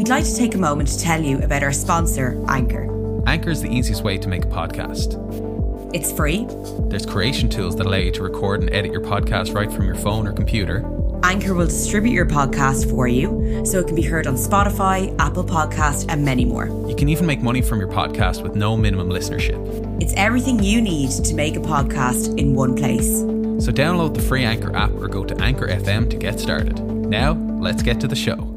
we'd like to take a moment to tell you about our sponsor, Anchor. Anchor is the easiest way to make a podcast. It's free. There's creation tools that allow you to record and edit your podcast right from your phone or computer. Anchor will distribute your podcast for you so it can be heard on Spotify, Apple Podcast, and many more. You can even make money from your podcast with no minimum listenership. It's everything you need to make a podcast in one place. So download the free Anchor app or go to Anchor FM to get started. Now, let's get to the show.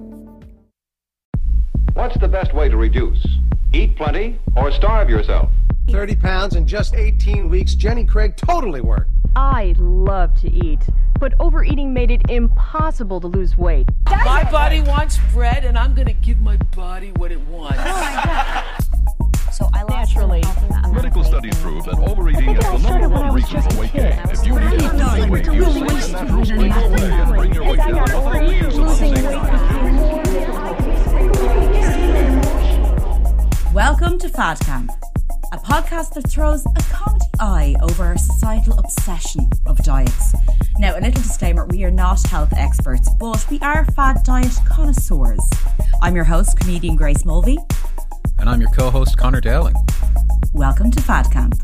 What's the best way to reduce? Eat plenty or starve yourself? 30 pounds in just 18 weeks. Jenny Craig totally worked. I love to eat, but overeating made it impossible to lose weight. My body wants bread, and I'm going to give my body what it wants. Oh so I Naturally. Medical studies prove that overeating is the number one reason for weight gain. If you need to lose weight, use safe and natural springs away and bring your weight down without the use Welcome to Fad Camp, a podcast that throws a comedy eye over our societal obsession of diets. Now, a little disclaimer we are not health experts, but we are fad diet connoisseurs. I'm your host, comedian Grace Mulvey. And I'm your co host, Connor Dowling. Welcome to Fad Camp.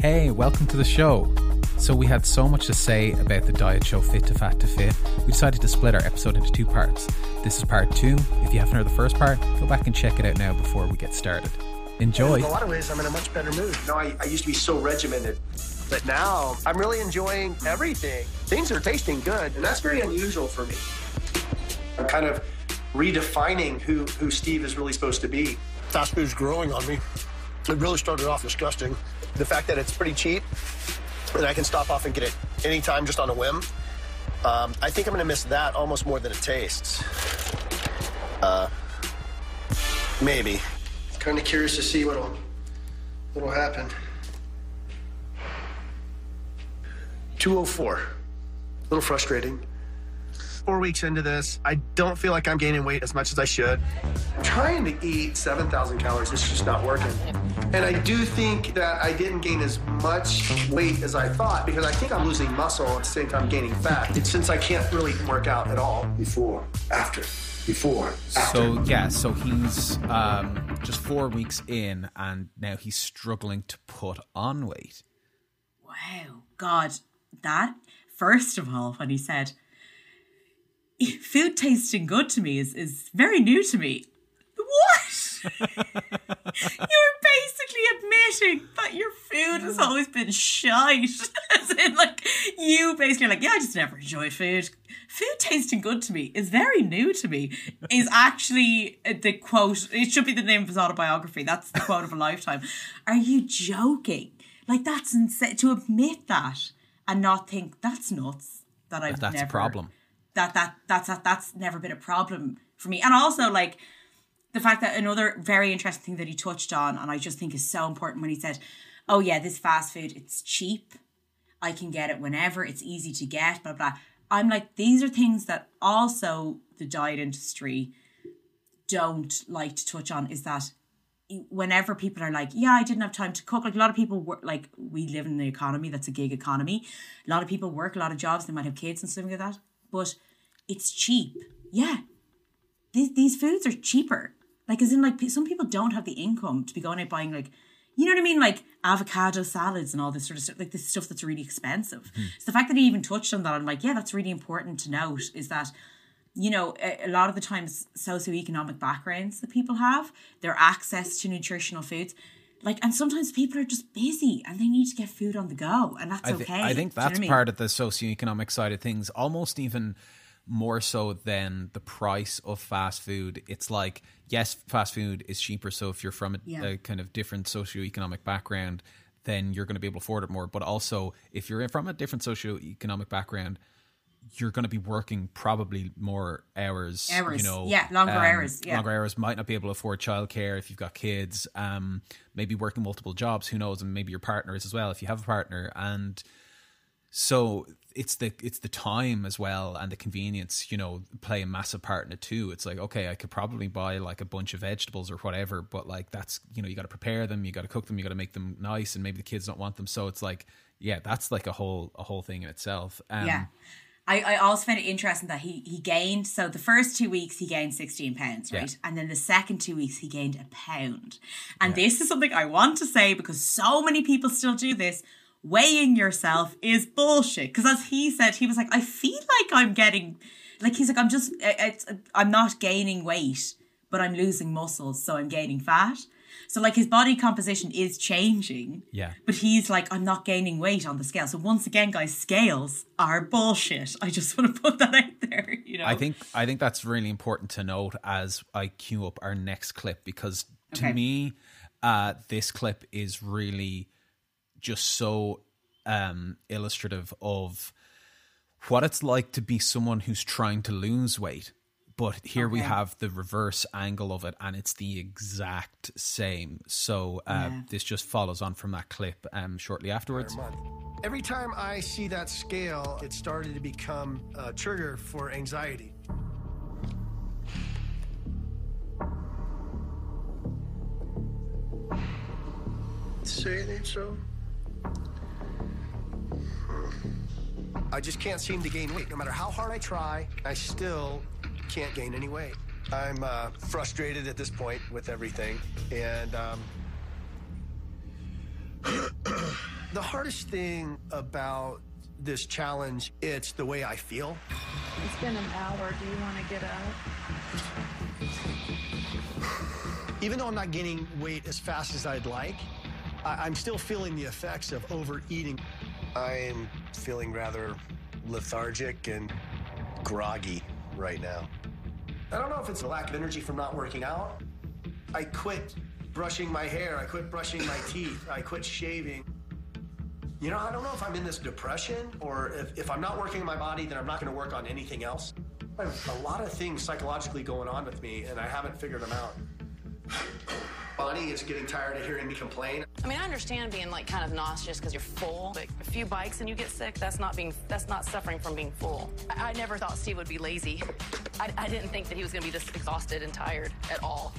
Hey, welcome to the show. So, we had so much to say about the diet show Fit to Fat to Fit, we decided to split our episode into two parts. This is part two. If you haven't heard the first part, go back and check it out now before we get started. Enjoy. In a lot of ways, I'm in a much better mood. You know, I, I used to be so regimented, but now I'm really enjoying everything. Things are tasting good, and that's very unusual for me. I'm kind of redefining who, who Steve is really supposed to be. Fast food's growing on me. It really started off disgusting. The fact that it's pretty cheap and I can stop off and get it anytime just on a whim. Um, I think I'm going to miss that almost more than it tastes. Uh, maybe. Kind of curious to see what'll what'll happen. 204. A little frustrating. Four weeks into this, I don't feel like I'm gaining weight as much as I should. Trying to eat 7,000 calories is just not working. And I do think that I didn't gain as much weight as I thought because I think I'm losing muscle at the same time gaining fat since I can't really work out at all. Before, after, before, after. So yeah, so he's um, just four weeks in, and now he's struggling to put on weight. Wow, God, that, first of all, when he said, food tasting good to me is, is very new to me. What? You're basically admitting that your food has always been shite. As in, like, you basically like, yeah, I just never enjoyed food. Food tasting good to me is very new to me. Is actually uh, the quote. It should be the name of his autobiography. That's the quote of a lifetime. Are you joking? Like that's insane to admit that and not think that's nuts. That I've That's a problem. that that that's that, that's never been a problem for me. And also like the fact that another very interesting thing that he touched on, and I just think is so important when he said, "Oh yeah, this fast food, it's cheap. I can get it whenever. It's easy to get." Blah blah. I'm like, these are things that also the diet industry don't like to touch on. Is that whenever people are like, yeah, I didn't have time to cook. Like a lot of people work, like we live in the economy that's a gig economy. A lot of people work a lot of jobs. They might have kids and stuff like that. But it's cheap. Yeah, these these foods are cheaper. Like as in like some people don't have the income to be going out buying like. You know what I mean? Like avocado salads and all this sort of stuff, like this stuff that's really expensive. Hmm. So the fact that he even touched on that, I'm like, yeah, that's really important to note is that you know, a, a lot of the times socioeconomic backgrounds that people have, their access to nutritional foods, like, and sometimes people are just busy and they need to get food on the go, and that's I, thi- okay. I think Do you know that's I mean? part of the socioeconomic side of things, almost even more so than the price of fast food. It's like, yes, fast food is cheaper. So if you're from a, Yeah. a kind of different socioeconomic background, then you're going to be able to afford it more. But also, if you're from a different socioeconomic background, you're going to be working probably more hours. Hours, you know, um, yeah, longer hours, yeah. longer hours. Might not be able to afford childcare if you've got kids. Um, maybe working multiple jobs. Who knows? And maybe your partner is as well if you have a partner. And so it's the it's the time as well and the convenience you know play a massive part in it too. It's like okay i could probably buy like a bunch of vegetables or whatever but like that's you know you got to prepare them you got to cook them you got to make them nice and maybe the kids don't want them. So it's like yeah that's like a whole a whole thing in itself. Um, yeah. I, I also found it interesting that he, he gained so the first two weeks he gained 16 pounds right? Yeah. and then the second two weeks he gained a pound. And this is something I want to say because so many people still do this weighing yourself is bullshit because as he said he was like I feel like I'm getting like he's like I'm just it's I'm not gaining weight but I'm losing muscles so I'm gaining fat so like his body composition is changing yeah but he's like, I'm not gaining weight on the scale. So once again, guys, scales are bullshit. I just want to put that out there. You know, I think I think that's really important to note as I queue up our next clip because to Okay. me, uh, this clip is really just so um, illustrative of what it's like to be someone who's trying to lose weight. But here we have the reverse angle of it, and it's the exact same. So uh, Yeah. this just follows on from that clip um, shortly afterwards. Every time I see that scale, it started to become a trigger for anxiety. Say so. I just can't seem to gain weight. No matter how hard I try, I still can't gain any weight. I'm uh, frustrated at this point with everything, and um, the hardest thing about this challenge it's the way i feel It's been an hour. Do you want to get up? even though i'm not gaining weight as fast as i'd like I- i'm still feeling the effects of overeating i'm feeling rather lethargic and groggy right now. I don't know if it's a lack of energy from not working out. I quit brushing my hair. I quit brushing my teeth. I quit shaving. You know, I don't know if I'm in this depression or if, if I'm not working on my body, then I'm not going to work on anything else. I have a lot of things psychologically going on with me, and I haven't figured them out. Bonnie is getting tired of hearing me complain. I mean, I understand being like kind of nauseous because you're full. Like a few bikes and you get sick. That's not being. That's not suffering from being full. I, I never thought Steve would be lazy. I, I didn't think that he was going to be this exhausted and tired at all.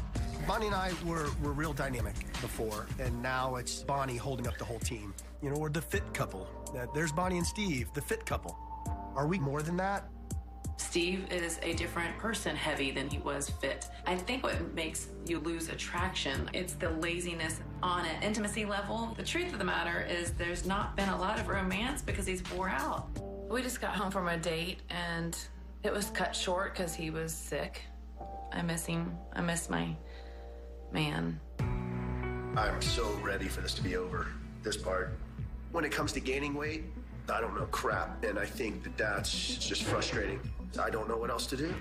Bonnie and I were, were real dynamic before, and now it's Bonnie holding up the whole team. You know, we're the fit couple. Uh, There's Bonnie and Steve, the fit couple. Are we more than that? Steve is a different person, heavy than he was fit. I think what makes you lose attraction, it's the laziness on an intimacy level. The truth of the matter is there's not been a lot of romance because he's wore out. We just got home from a date and it was cut short because he was sick. I miss him. I miss my man. I'm so ready for this to be over. This part. When it comes to gaining weight, I don't know crap, and I think that that's just frustrating. I don't know what else to do.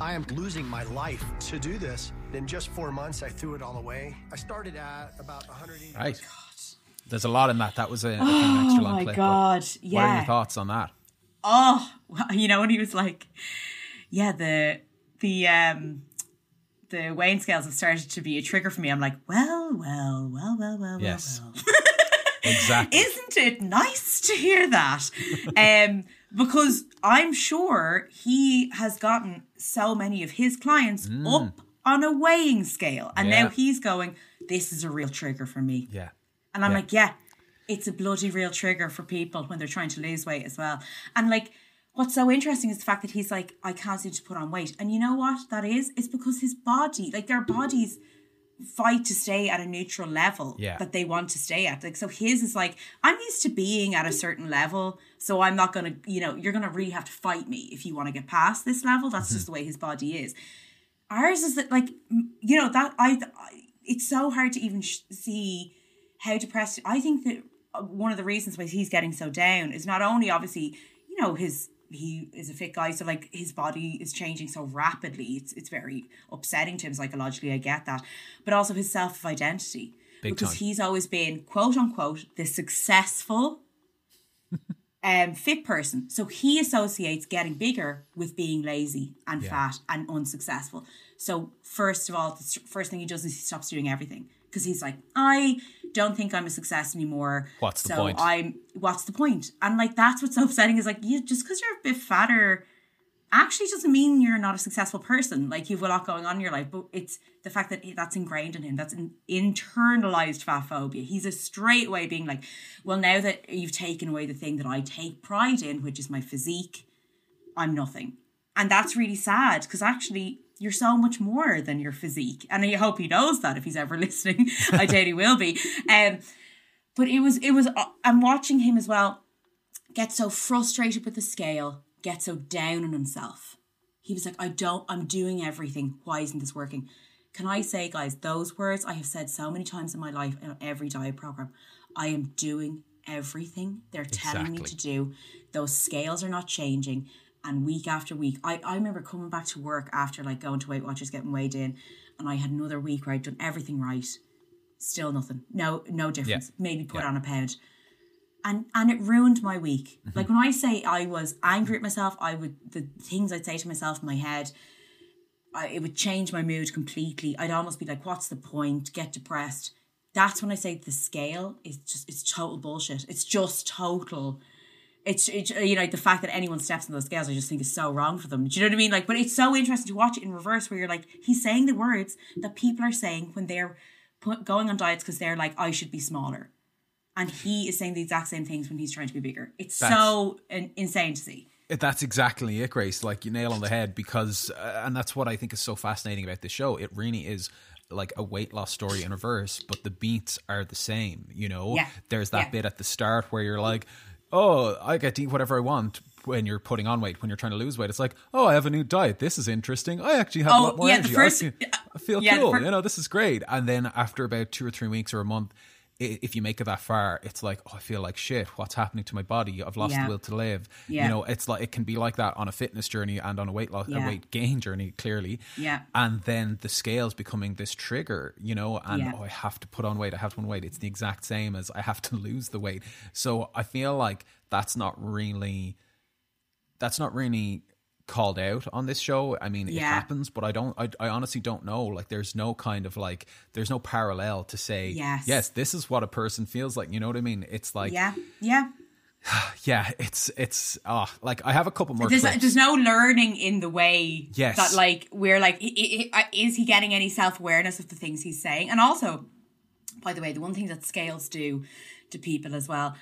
I am losing my life to do this. In just four months, I threw it all away. I started at about 180. Right. There's a lot in that. That was a, a kind of extra Oh long my clip. but God, Yeah. What are your thoughts on that? oh you know when he was like yeah the the um the weighing scales have started to be a trigger for me i'm like well well well well well Yes. well, well. Exactly. isn't it nice to hear that um because i'm sure he has gotten so many of his clients up on a weighing scale and Mm. Yeah. now he's going this is a real trigger for me yeah. and I'm Yeah. like, yeah, it's a bloody real trigger for people when they're trying to lose weight as well. And like, what's so interesting is the fact that he's like, I can't seem to put on weight. And you know what that is? It's because his body, like their bodies fight to stay at a neutral level Yeah. that they want to stay at. Like, so his is like, I'm used to being at a certain level. So I'm not going to, you know, you're going to really have to fight me if you want to get past this level. That's just the way his body is. Ours is that, like, you know, that I, I it's so hard to even sh- see how depressed I think that uh, one of the reasons why he's getting so down is not only obviously you know his he is a fit guy. So like his body is changing so rapidly. It's it's very upsetting to him psychologically. I get that. But also his self identity Big because time. he's always been quote unquote the successful um fit person. So he associates getting bigger with being lazy and Yeah. fat and unsuccessful. So first of all the first thing he does is he stops doing everything because he's like i don't think I'm a success anymore. What's the so point? I'm what's the point? And like that's what's so upsetting is like you just because you're a bit fatter actually doesn't mean you're not a successful person. Like you've a lot going on in your life, but it's the fact that that's ingrained in him. That's an internalized fat phobia. He's a straight away being like, well, now that you've taken away the thing that I take pride in, which is my physique, I'm nothing. And that's really sad because actually you're so much more than your physique. And I hope he knows that if he's ever listening. I doubt he will be. Um, but it was, it was, uh, I'm watching him as well get so frustrated with the scale, get so down on himself. He was like, I don't, I'm doing everything. Why isn't this working? Can I say, guys, those words I have said so many times in my life in every diet program. I am doing everything they're telling me to do. Those scales are not changing. And week after week, I, I remember coming back to work after like going to Weight Watchers, getting weighed in, and I had another week where I'd done everything right. Still nothing. No, no difference. Maybe put Yeah. on a pound and and it ruined my week. Mm-hmm. Like when I say I was angry at myself, I would the things I'd say to myself in my head, I, it would change my mood completely. I'd almost be like, "What's the point?" Get depressed. That's when I say the scale is just it's total bullshit. It's just total. It's, it's you know the fact that anyone steps on those scales, I just think is so wrong for them. Do you know what I mean? Like, but it's so interesting to watch it in reverse, where you're like, he's saying the words that people are saying when they're put, going on diets because they're like, I should be smaller and he is saying the exact same things when he's trying to be bigger. It's That's- so in, insane to see. That's exactly it, Grace. Like you nail on the head because, uh, and that's what I think is so fascinating about this show. It really is like a weight loss story in reverse, but the beats are the same. You know, Yeah. there's that Yeah. bit at the start where you're like, "Oh, I get to eat whatever I want." When you're putting on weight, when you're trying to lose weight, it's like, "Oh, I have a new diet. This is interesting. I actually have a Oh, lot more yeah, the energy. first- I, feel, I feel yeah, cool. fir- you know, this is great." And then after about two or three weeks or a month. If you make it that far, it's like, oh, I feel like shit. What's happening to my body? I've lost Yeah. the will to live. Yeah. You know, it's like it can be like that on a fitness journey and on a weight loss, Yeah. a weight gain journey, clearly. Yeah. And then the scales becoming this trigger, you know, and oh, I have to put on weight. I have to put on weight. It's the exact same as I have to lose the weight. So I feel like that's not really, that's not really called out on this show. I mean, it happens, but I don't. I, I honestly don't know. Like, there's no kind of like, there's no parallel to say, Yes. yes, this is what a person feels like. You know what I mean? It's like, yeah, yeah. yeah, it's it's ah, like I have a couple more. There's, there's no learning in the way Yes. that like we're like, i- is he getting any self awareness of the things he's saying? And also, by the way, the one thing that scales do to people as well,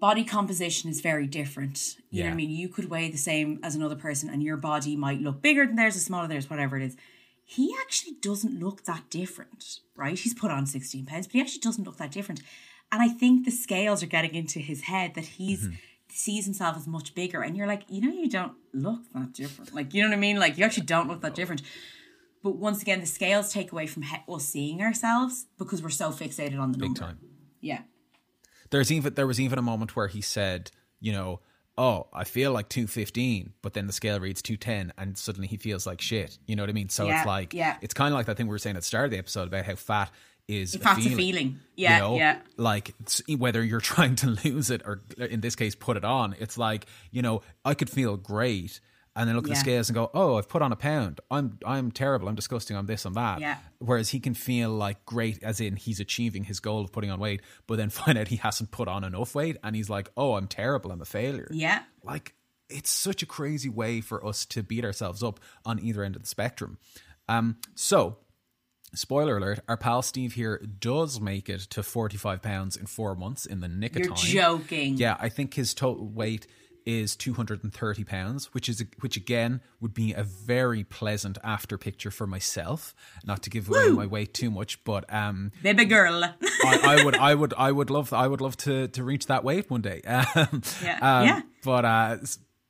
body composition is very different. You know what I mean? You could weigh the same as another person, and your body might look bigger than theirs, or smaller than theirs, whatever it is. He actually doesn't look that different, right? He's put on 16 pounds, but he actually doesn't look that different. And I think the scales are getting into his head that he's Mm-hmm. sees himself as much bigger. And you're like, you know, you don't look that different. Like, you know what I mean? Like, you actually don't look that different. But once again, the scales take away from he- us seeing ourselves because we're so fixated on the big number. time. Yeah. There's even there was even a moment where he said, you know, oh, I feel like 215, but then the scale reads 210 and suddenly he feels like shit. You know what I mean? So Yeah, it's like yeah. it's kind of like that thing we were saying at the start of the episode about how fat is Fat's a feeling. Yeah, you know? yeah. Like whether you're trying to lose it or in this case put it on, it's like, you know, I could feel great and then look at the scales and go, "Oh, I've put on a pound. I'm I'm terrible. I'm disgusting. I'm this. I'm that." Yeah. Whereas he can feel like great, as in he's achieving his goal of putting on weight, but then find out he hasn't put on enough weight, and he's like, "Oh, I'm terrible. I'm a failure." Yeah. Like it's such a crazy way for us to beat ourselves up on either end of the spectrum. Um, so. Spoiler alert, our pal Steve here does make it to 45 pounds in four months in the nick of You're time. joking. Yeah, I think his total weight is 230 pounds, which is which again would be a very pleasant after picture for myself. Not to give away my weight too much, but um, Baby girl. I, I would, I would, I would love, I would love to to reach that weight one day. Um, Yeah, um, yeah. But uh,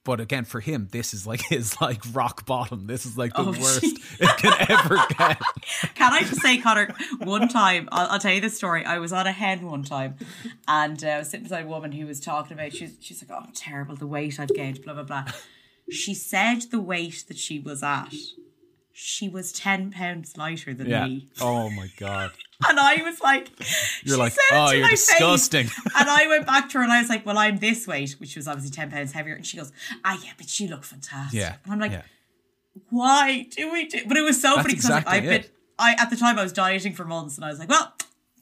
but again, for him, this is like his like rock bottom. This is like the Oh, worst gee. it can ever get. Can I just say, Connor, one time, I'll, I'll tell you this story. I was on a hen one time and uh, I was sitting beside a woman who was talking about, she's, she's like, oh, terrible, the weight I've gained, blah, blah, blah. She said the weight that she was at, she was 10 pounds lighter than Yeah. me. Oh my god. And I was like, You're like, "Oh, you're my face." disgusting. And I went back to her and I was like, well, I'm this weight, which was obviously 10 pounds heavier. And she goes, ah, yeah, but you look fantastic. Yeah. And I'm like, yeah. why do we do? But it was so That's funny because I was like, I've been. I at the time I was dieting for months, and I was like, well,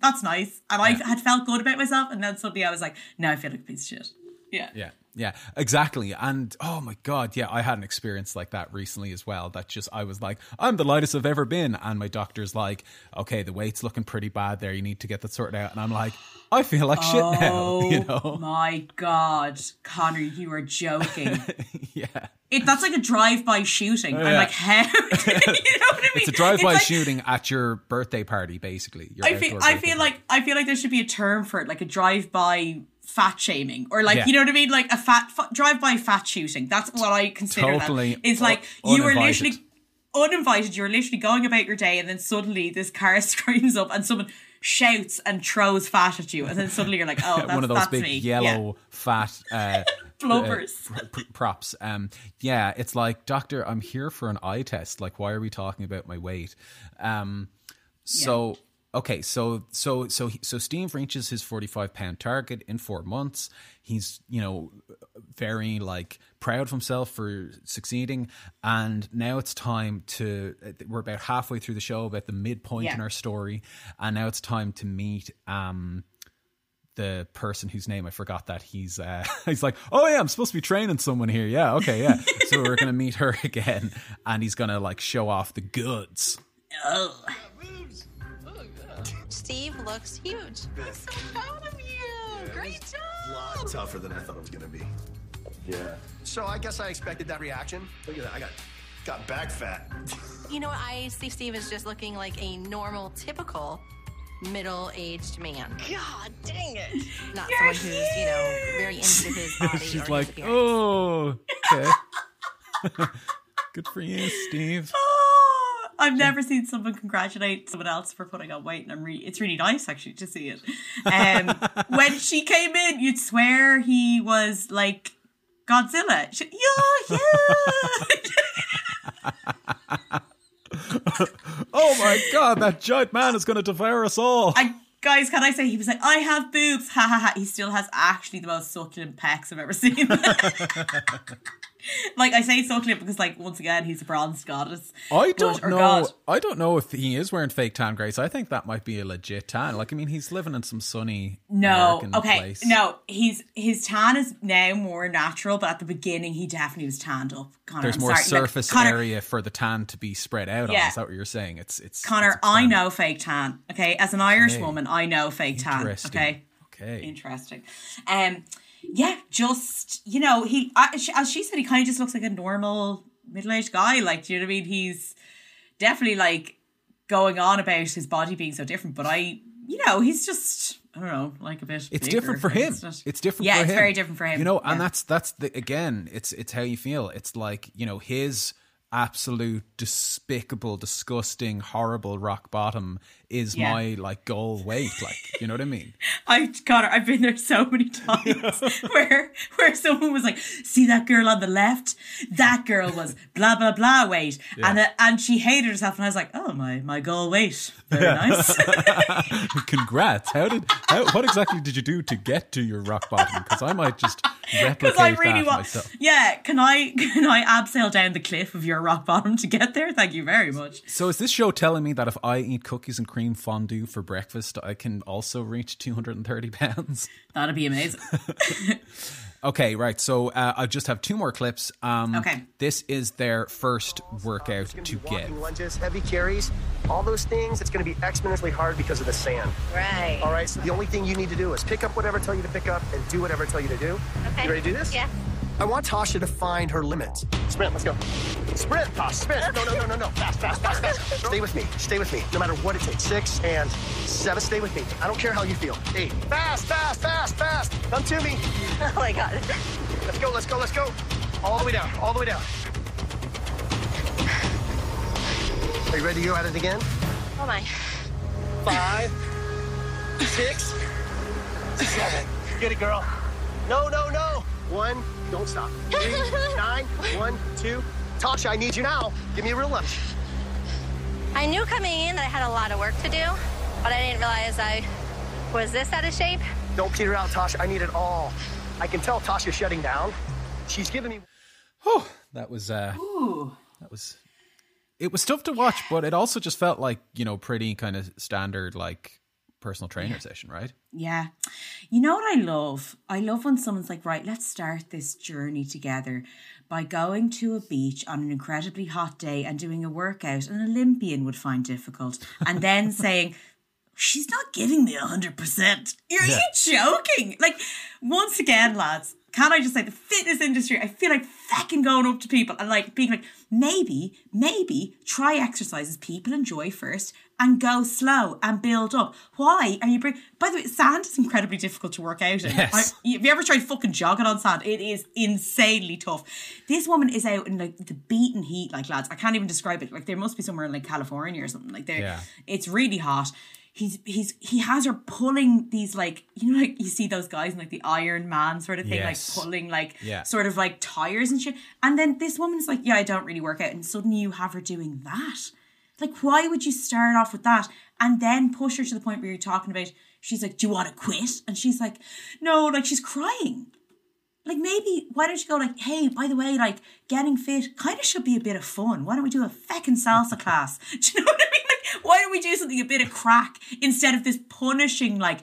that's nice. And I had felt good about myself, and then suddenly I was like, no, I feel like a piece of shit. Yeah. Yeah. Yeah, exactly. And oh my God, yeah, I had an experience like that recently as well. That just, I was like, I'm the lightest I've ever been. And my doctor's like, okay, the weight's looking pretty bad there. You need to get that sorted out. And I'm like, I feel like shit now. Oh You know? my god, Connor, you are joking. yeah. It, that's like a drive-by shooting. I'm like, how? you know what I mean? It's a drive-by like- shooting at your birthday party, basically. Your I feel, I feel party. like, I feel like there should be a term for it, like a drive-by fat shaming, or like Yeah. you know what I mean, like a fat, fa drive-by fat shooting. That's what I consider Totally that. It's like un- you were literally uninvited. You're literally going about your day, and then suddenly this car screams up, and someone shouts and throws fat at you, and then suddenly you're like, oh, that's, one of those big me. yellow Yeah. fat uh, Blubbers. uh, pr- pr- props. Um, yeah, it's like, doctor, I'm here for an eye test. Like, why are we talking about my weight? Um, so okay, so so so so Steve reaches his 45 pound target in four months. He's you know very like proud of himself for succeeding, and now it's time to. We're about halfway through the show, about the midpoint in our story, and now it's time to meet. Um, the person whose name I forgot that he's uh, he's like, oh yeah, I'm supposed to be training someone here. Yeah, okay, yeah. so we're gonna meet her again, and he's gonna like show off the goods. Oh. Steve looks huge. I'm so proud of you. Great A job. lot tougher than I thought it was gonna be. Yeah. So I guess I expected that reaction. Look at that. I got got back fat. You know, what? I see Steve is just looking like a normal, typical middle-aged man. God dang it. Not someone who's, you know, very into his body or She's his like, appearance. oh, okay. Good for you, Steve. Oh, I've never seen someone congratulate someone else for putting on weight, and I'm it's really nice actually to see it. Um, when she came in, you'd swear he was like Godzilla. She, yeah, yeah. Oh my god, that giant man is going to devour us all. and guys, can I say he was like, I have boobs, ha ha ha. He still has actually the most succulent pecs I've ever seen. like I say succulent because, like, once again, he's a bronze goddess. I don't or know. God. I don't know if he is wearing fake tan, Grace. I think that might be a legit tan. Like, I mean, he's living in some sunny No, American okay, place. no. He's his tan is now more natural, but at the beginning he definitely was tanned up. Connor, There's I'm more sorry. Surface Connor, area for the tan to be spread out on. Is that what you're saying? It's it's Connor, it's I know fake tan. Okay, as an Irish Okay. woman, I know fake tan. Okay, Okay. interesting. Um, yeah, just you know, he as she said, he kind of just looks like a normal middle-aged guy. Like, do you know what I mean? He's definitely like going on about his body being so different, but I, you know, he's just I don't know, like a bit. It's bigger. different for him. It's, It's different Yeah, it's him. very different for him. You know, and Yeah. that's that's the again, it's it's how you feel. It's like, you know, his absolute despicable, disgusting, horrible rock bottom is Yeah. my like goal weight. Like, you know what I mean? I got Connor, I've been there so many times where where someone was like, "See that girl on the left? That girl was blah blah blah weight," and uh, and she hated herself, and I was like, "Oh my my goal weight, very nice." Congrats. How did how what exactly did you do to get to your rock bottom? Because I might just replicate I really that want, myself. yeah. Can I can I abseil down the cliff of your rock bottom to get there? Thank you very much. So is this show telling me that if I eat cookies and cream fondue for breakfast, I can also reach 230 pounds? That'd be amazing. Okay, right. So uh, I just have two more clips. Um, Okay. This is their first workout It's gonna be get. lunges, heavy carries, all those things. It's going to be exponentially hard because of the sand. Right. All right. So the only thing you need to do is pick up whatever I tell you to pick up and do whatever I tell you to do. Okay. You ready to do this? Yeah. I want Tasha to find her limits. Sprint, let's go. Sprint, Tasha, sprint. No, no, no, no, no. Fast, fast, fast, fast. Stay with me. Stay with me. No matter what it takes. Six and seven. Stay with me. I don't care how you feel. Eight. Fast, fast, fast, fast. Come to me. Oh my god. Let's go, let's go, let's go. All the way down, all the way down. Are you ready to go at it again? Oh my. Five, six, seven. Get it, girl. No, no, no. One, don't stop. Three, nine, one, two. Tasha, I need you now. Give me a real lunch. I knew coming in that I had a lot of work to do, but I didn't realize I was this out of shape. Don't peter out, Tasha. I need it all. I can tell Tasha's shutting down. She's giving me. Oh, that was uh, Ooh. that was. It was tough to watch, but it also just felt like you know pretty kind of standard like personal trainer session, right? Yeah. You know what I love? I love when someone's like, right, let's start this journey together by going to a beach on an incredibly hot day and doing a workout an Olympian would find difficult. And then saying, she's not giving me 100%. Are Yeah. you joking? Like, once again, lads, can I just say the fitness industry, I feel like fucking going up to people and like being like, maybe, maybe try exercises people enjoy first and go slow and build up. Why are you bring? By the way, sand is incredibly difficult to work out in. Yes. I, have you ever tried fucking jogging on sand? It is insanely tough. This woman is out in like the beaten heat, like lads. I can't even describe it. Like there must be somewhere in like California or something. Like there, Yeah. it's really hot. He's he's he has her pulling these like you know like you see those guys in like the Iron Man sort of thing Yes. like pulling like Yeah. sort of like tires and shit. And then this woman's like, yeah, I don't really work out, and suddenly you have her doing that. Like, why would you start off with that and then push her to the point where you're talking about? She's like, do you want to quit? And she's like, no, like she's crying. Like maybe why don't you go like, hey, by the way, like getting fit kind of should be a bit of fun. Why don't we do a feckin' salsa class? Do you know what I mean? Like, why don't we do something a bit of crack instead of this punishing like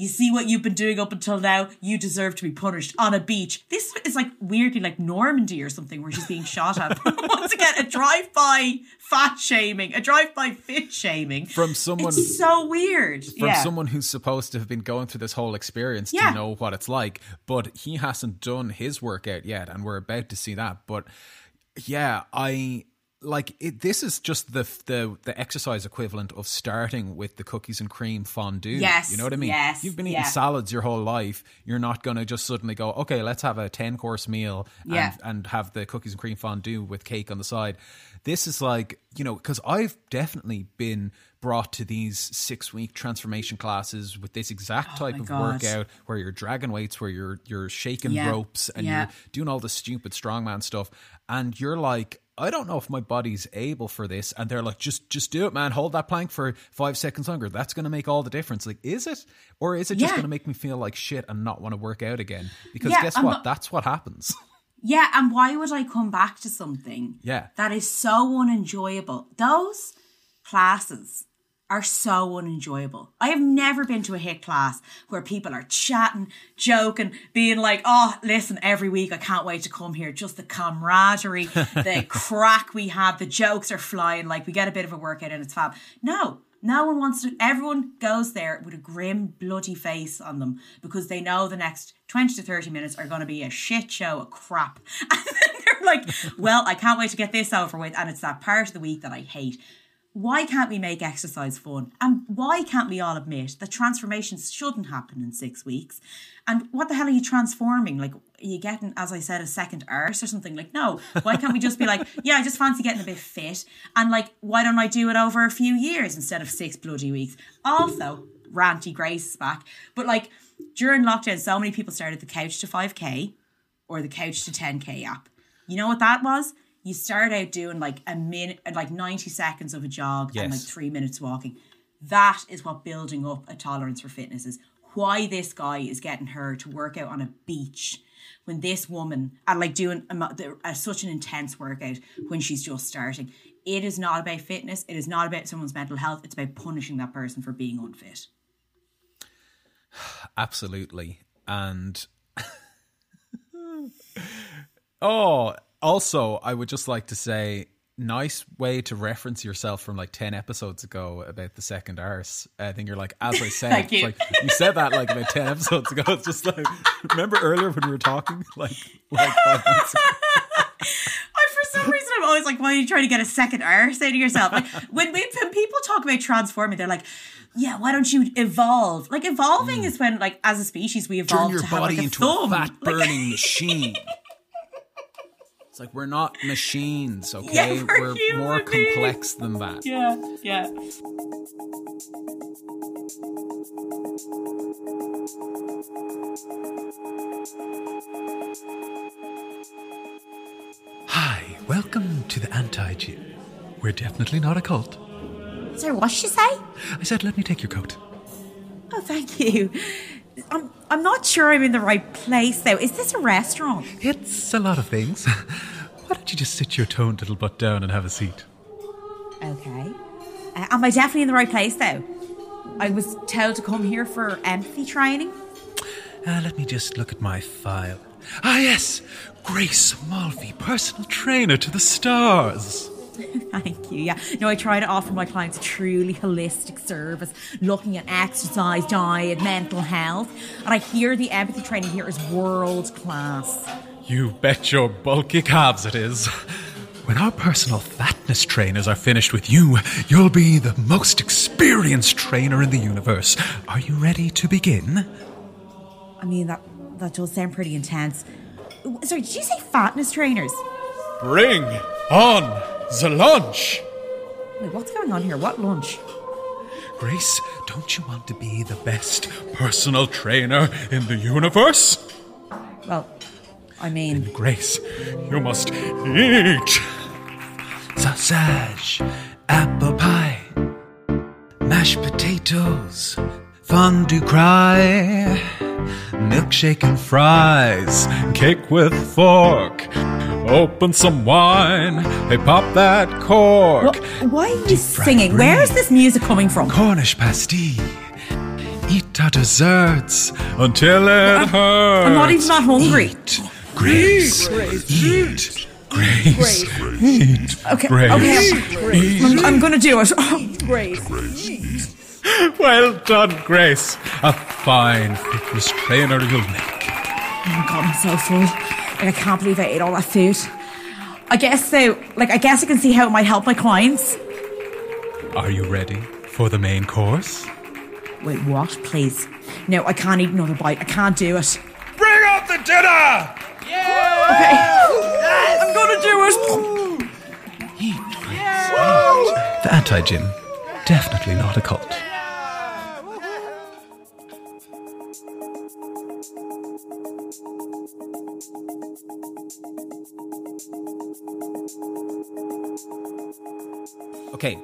you see what you've been doing up until now, you deserve to be punished on a beach. This is like weirdly like Normandy or something where she's being shot at. Once again, a drive-by fat shaming, a drive-by fit shaming. From someone It's so weird. from yeah. someone who's supposed to have been going through this whole experience Yeah. to know what it's like, but he hasn't done his workout yet, and we're about to see that. But yeah, I like it, this is just the the the exercise equivalent of starting with the cookies and cream fondue. Yes, you know what I mean. yes, You've been eating yeah. salads your whole life. You're not going to just suddenly go, okay, let's have a ten course meal Yeah. and and have the cookies and cream fondue with cake on the side. This is like you know because I've definitely been brought to these six week transformation classes with this exact type Oh of God. workout where you're dragging weights, where you're you're shaking Yeah. ropes and Yeah. you're doing all the stupid strongman stuff, and you're like, I don't know if my body's able for this, and they're like, just just do it, man. Hold that plank for five seconds longer. That's going to make all the difference. Like, is it, or is it just Yeah. going to make me feel like shit and not want to work out again? Because guess I'm what? not- That's what happens. Yeah, and why would I come back to something Yeah. that is so unenjoyable? Those classes are so unenjoyable. I have never been to a HIIT class where people are chatting, joking, being like, oh, listen, every week I can't wait to come here. Just the camaraderie, the crack we have, the jokes are flying, like we get a bit of a workout and it's fab. No. No one wants to, everyone goes there with a grim, bloody face on them because they know the next 20 to 30 minutes are going to be a shit show of crap. And they're like, well, I can't wait to get this over with. And it's that part of the week that I hate. Why can't we make exercise fun? And why can't we all admit that transformations shouldn't happen in six weeks? And what the hell are you transforming? Like, are you getting, as I said, a second arse or something? Like, no. Why can't we just be like, yeah, I just fancy getting a bit fit. And like, why don't I do it over a few years instead of six bloody weeks? Also, ranty Grace is back. But like, during lockdown, so many people started the couch to 5K or the couch to 10K app. You know what that was? You start out doing like a minute, like 90 seconds of a jog and like three minutes walking. That is what building up a tolerance for fitness is. Why this guy is getting her to work out on a beach when this woman and like doing a, a, such an intense workout when she's just starting. It is not about fitness. It is not about someone's mental health. It's about punishing that person for being unfit. Absolutely. And oh, also, I would just like to say, nice way to reference yourself from like ten episodes ago about the second arse. I think you're like, as I said, you. like you said that like about ten episodes ago. It's just like, remember earlier when we were talking, like, like five months ago. I, for some reason, I'm always like, why are you trying to get a second R? Say to yourself, like, when, we, when people talk about transforming, they're like, yeah, why don't you evolve? Like, evolving is when, like, as a species, we Mm. Turn your to have body like a into thumb. a fat Like, burning machine. It's like we're not machines, okay? Yeah, we're we're more beings. complex than that. yeah, yeah. Hi, welcome to the Anti Gym. We're definitely not a cult. Sorry, what did she say? I said, let me take your coat. Oh, thank you. I'm, I'm not sure I'm in the right place, though. Is this a restaurant? It's a lot of things. Why don't you just sit your toned little butt down and have a seat? Okay. Uh, am I definitely in the right place, though? I was told to come here for empathy training. Uh, let me just look at my file. Ah, yes! Grace Mulvey, personal trainer to the stars. Thank you. Yeah. No, I try to offer my clients a truly holistic service, looking at exercise, diet, mental health. And I hear the empathy training here is world class. You bet your bulky calves it is. When our personal fatness trainers are finished with you, you'll be the most experienced trainer in the universe. Are you ready to begin? I mean, that that does sound pretty intense. Sorry, did you say fatness trainers? Bring on the lunch! Wait, what's going on here? What lunch? Grace, don't you want to be the best personal trainer in the universe? Well, I mean, Grace, you must eat. Sausage, apple pie, mashed potatoes, fondue cry, milkshake and fries, cake with fork. Open some wine. Hey, pop that cork. wh- why are you singing? Where is this music coming from? Cornish pasty. Eat our desserts until it hurts. I'm not even that hungry. Eat, Grace. Eat. Grace. Eat. Okay, Grace. okay, Eat. I'm, I'm gonna do it. Grace. Well done, Grace. A fine fitness trainer you'll make. Oh my god, I'm so full. Like, I can't believe I ate all that food. I guess so. Like, I guess I can see how it might help my clients. Are you ready for the main course? Wait, what? Please. No, I can't eat another bite. I can't do it. Bring out the dinner! Okay. I'm gonna do it. The anti gym. Definitely not a cult.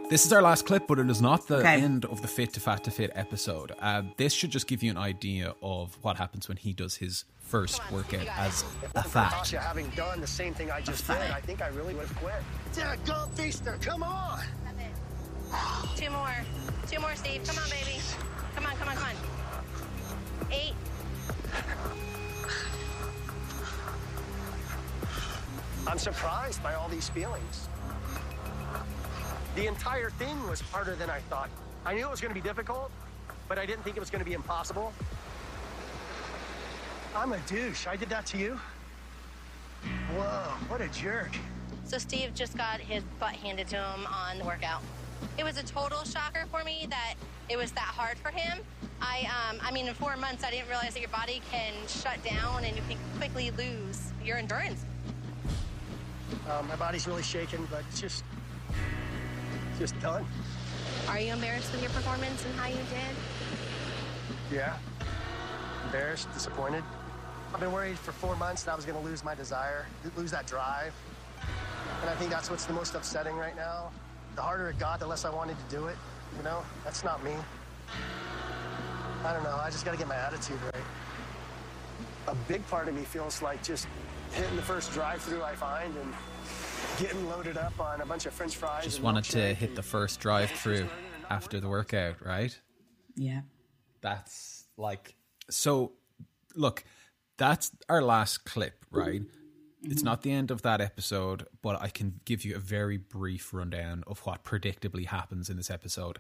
This is our last clip, but it is not the Okay. end of the Fit to Fat to Fit episode. Uh, this should just give you an idea of what happens when he does his first workout as a fat. Natasha, having done the same thing I just did, I think I really would have quit. Dad, go Feaster, come on! Two more. Two more, Steve. Come on, baby. Come on, come on, come on. Eight. I'm surprised by all these feelings. The entire thing was harder than I thought. I knew it was going to be difficult, but I didn't think it was going to be impossible. I'm a douche. I did that to you? Whoa, what a jerk. So Steve just got his butt handed to him on the workout. It was a total shocker for me that it was that hard for him. I, um, I mean, in four months, I didn't realize that your body can shut down and you can quickly lose your endurance. Um, my body's really shaking, but it's just, just done. Are you embarrassed with your performance and how you did? Yeah. Embarrassed, disappointed. I've been worried for four months that I was going to lose my desire, lose that drive. And I think that's what's the most upsetting right now. The harder it got, the less I wanted to do it. You know, that's not me. I don't know. I just got to get my attitude right. A big part of me feels like just hitting the first drive-through I find and getting loaded up on a bunch of French fries. Just wanted to hit the first drive through after the workout, right? Yeah. That's like so. Look, that's our last clip, right? It's mm-hmm. not the end of that episode, but I can give you a very brief rundown of what predictably happens in this episode.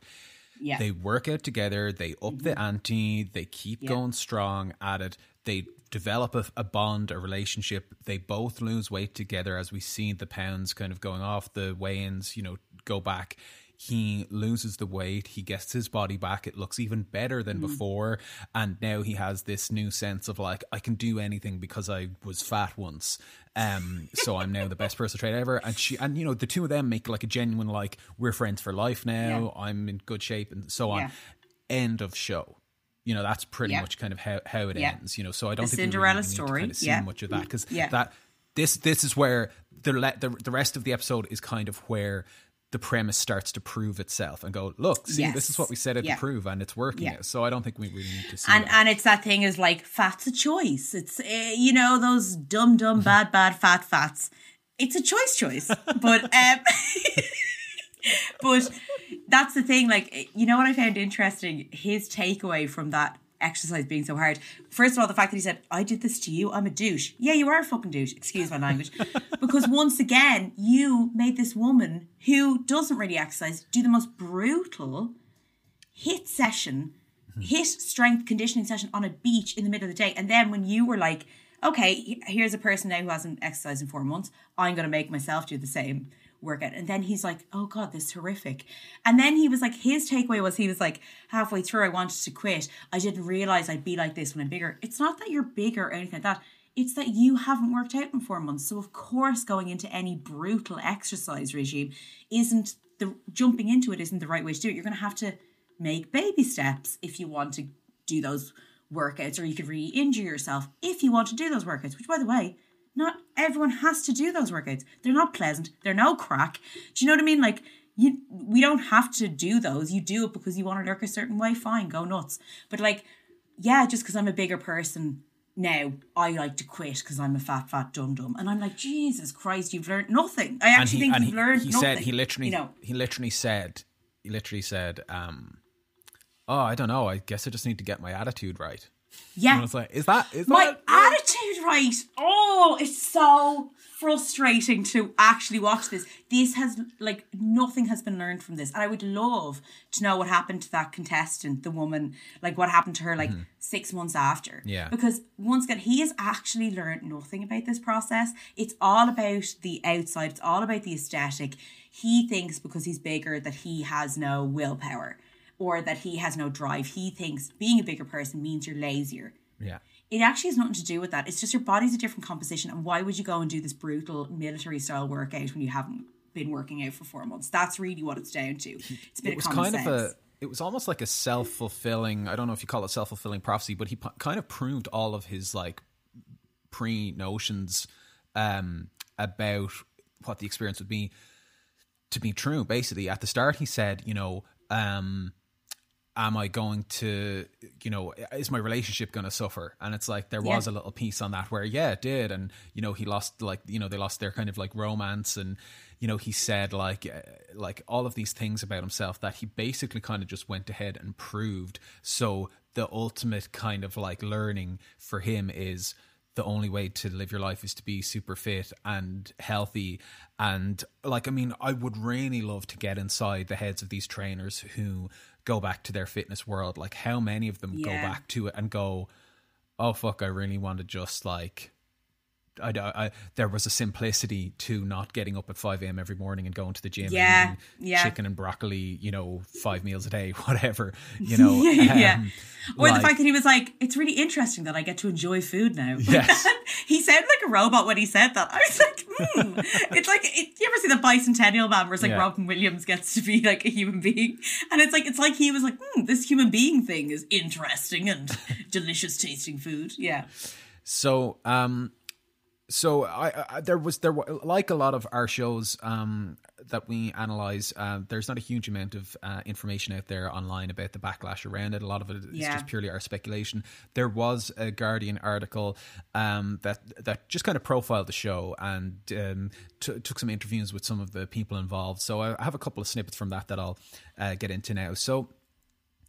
Yeah. They work out together, they up the mm-hmm. ante, they keep Yeah. going strong at it, they develop a, a bond, a relationship. They both lose weight together as we see the pounds kind of going off, the weigh ins, you know, go back. He loses the weight, he gets his body back. It looks even better than before. And now he has this new sense of like, I can do anything because I was fat once. Um, so I'm now the best personal trainer ever. And she and you know, the two of them make like a genuine like, we're friends for life now, I'm in good shape and so on. Yeah. End of show. You know, that's pretty Yeah. much kind of how, how it Yeah. ends. You know, so I don't The think we Cinderella really need to story, kind of see yeah. much of that because Yeah. that this this is where the, the the rest of the episode is kind of where the premise starts to prove itself and go, look, see, this is what we set it yeah. to prove, and it's working. Yeah. So I don't think we really need to see. And that. and it's that thing is like fat's a choice. It's uh, you know those dumb dumb bad bad fat fats. It's a choice choice. But um but that's the thing. Like, you know what I found interesting? His takeaway from that exercise being so hard. First of all, the fact that he said, I did this to you, I'm a douche. Yeah, you are a fucking douche. Excuse my language. because once again, you made this woman who doesn't really exercise do the most brutal HIIT session, hmm. HIIT strength conditioning session on a beach in the middle of the day. And then when you were like, okay, here's a person now who hasn't exercised in four months, I'm going to make myself do the same workout. And then he's like, oh God, this is horrific. And then he was like, his takeaway was he was like, halfway through, I wanted to quit. I didn't realize I'd be like this when I'm bigger. It's not that you're bigger or anything like that. It's that you haven't worked out in four months. So, of course, going into any brutal exercise regime isn't the jumping into it isn't the right way to do it. You're going to have to make baby steps if you want to do those workouts, or you could really injure yourself if you want to do those workouts, which, by the way, not everyone has to do those workouts. They're not pleasant. They're no crack. Do you know what I mean? Like you, we don't have to do those. You do it because you want to look a certain way. Fine, go nuts. But like, yeah, just because I'm a bigger person now, I like to quit because I'm a fat, fat dum dum. And I'm like, Jesus Christ, you've learned nothing. I actually think you've he, learned he nothing. said he literally you know, he literally said he literally said um oh i don't know i guess i just need to get my attitude right yeah. and i was like is that is my that right. Oh, it's so frustrating to actually watch this. This has like nothing has been learned from this, and I would love to know what happened to that contestant, the woman, like what happened to her like mm-hmm. six months after. Yeah. because once again, he has actually learned nothing about this process. It's all about the outside. It's all about the aesthetic. He thinks because he's bigger that he has no willpower. Or that he has no drive. He thinks being a bigger person means you're lazier yeah it actually has nothing to do with that. It's just your body's a different composition. And why would you go and do this brutal military style workout when you haven't been working out for four months? That's really what it's down to. It's a bit it was of kind sense. of a it was almost like a self-fulfilling i don't know if you call it self-fulfilling prophecy but he p- kind of proved all of his like pre-notions um about what the experience would be to be true basically at the start he said you know um am I going to, you know, is my relationship going to suffer? And it's like there was Yeah. a little piece on that where, yeah, it did. And, you know, he lost, like, you know, they lost their kind of like romance. And, you know, he said like, uh, like all of these things about himself that he basically kind of just went ahead and proved. So the ultimate kind of like learning for him is, the only way to live your life is to be super fit and healthy and like i mean i would really love to get inside the heads of these trainers who go back to their fitness world? Like how many of them go back to it and go oh fuck i really want to just like I, I, there was a simplicity to not getting up at 5 a.m. every morning and going to the gym Yeah, and eating yeah. chicken and broccoli, you know, five meals a day, whatever, you know. yeah. um, Or like- the fact that he was like, it's really interesting that I get to enjoy food now. Yes. he sounded like a robot when he said that. I was like, hmm. it's like, it, you ever see the Bicentennial Man where it's like Yeah. Robin Williams gets to be like a human being? And it's like, it's like he was like, hmm, this human being thing is interesting and delicious tasting food. Yeah. So, um, so I, I there was there were like a lot of our shows um that we analyze. Uh, there's not a huge amount of uh, information out there online about the backlash around it. A lot of it is Yeah. just purely our speculation. There was a Guardian article um that that just kind of profiled the show and um, t- took some interviews with some of the people involved. So I have a couple of snippets from that that I'll uh, get into now. So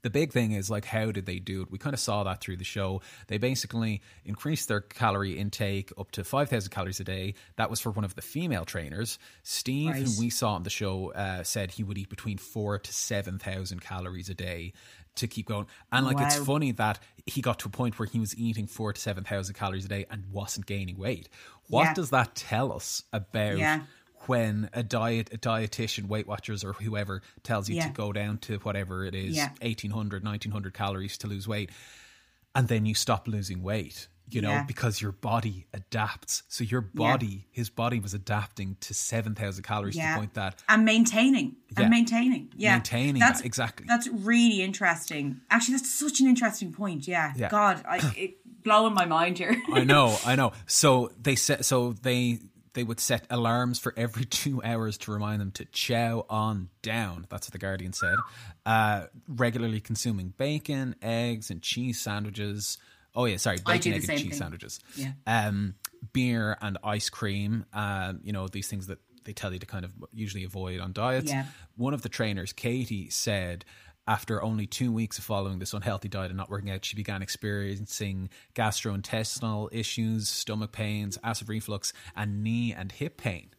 the big thing is like how did they do it? We kind of saw that through the show. They basically increased their calorie intake up to 5000 calories a day. That was for one of the female trainers. Steve Right. who we saw on the show uh, said he would eat between 4 to 7000 calories a day to keep going. And like it's funny that he got to a point where he was eating 4 to 7000 calories a day and wasn't gaining weight. What Yeah. does that tell us about Yeah. When a diet a dietitian weight watchers or whoever tells you Yeah. to go down to whatever it is Yeah. 1800 1900 calories to lose weight and then you stop losing weight you know Yeah. because your body adapts so your body his body was adapting to 7000 calories to the point that and maintaining and maintaining yeah Maintaining that's that, exactly. that's really interesting actually that's such an interesting point yeah, Yeah. god I, it blowing my mind here I know, I know. So they said so they they would set alarms for every two hours to remind them to chow on down. That's what the Guardian said. Uh, regularly consuming bacon, eggs, and cheese sandwiches. Oh yeah, sorry, bacon, egg, and cheese thing. sandwiches. Yeah. Um, beer and ice cream. Um, you know these things that they tell you to kind of usually avoid on diets. Yeah. One of the trainers, Katie, said after only two weeks of following this unhealthy diet and not working out, she began experiencing gastrointestinal issues, stomach pains, acid reflux, and knee and hip pain.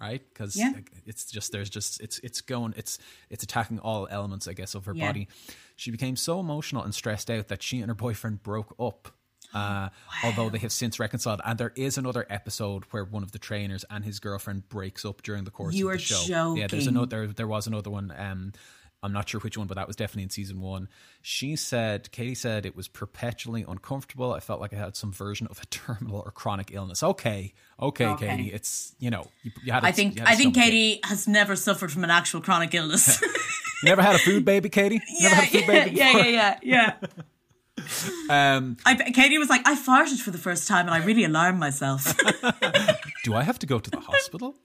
Right, because Yeah. it's just there's just it's it's going it's it's attacking all elements, I guess, of her Yeah. body. She became so emotional and stressed out that she and her boyfriend broke up. Uh, Although they have since reconciled, and there is another episode where one of the trainers and his girlfriend breaks up during the course You of the show. Yeah, there's joking. another. There, there was another one. Um, I'm not sure which one, but that was definitely in season one. She said, Katie said it was perpetually uncomfortable. I felt like I had some version of a terminal or chronic illness. Okay, okay, Okay. Katie, it's you know you, you had. a- I think you had a I think. Katie has never suffered from an actual chronic illness. You never had a food baby, Katie. Never yeah, had a food yeah, baby. yeah, yeah, yeah, yeah. Um, I, Katie was like, I farted for the first time and I really alarmed myself. Do I have to go to the hospital?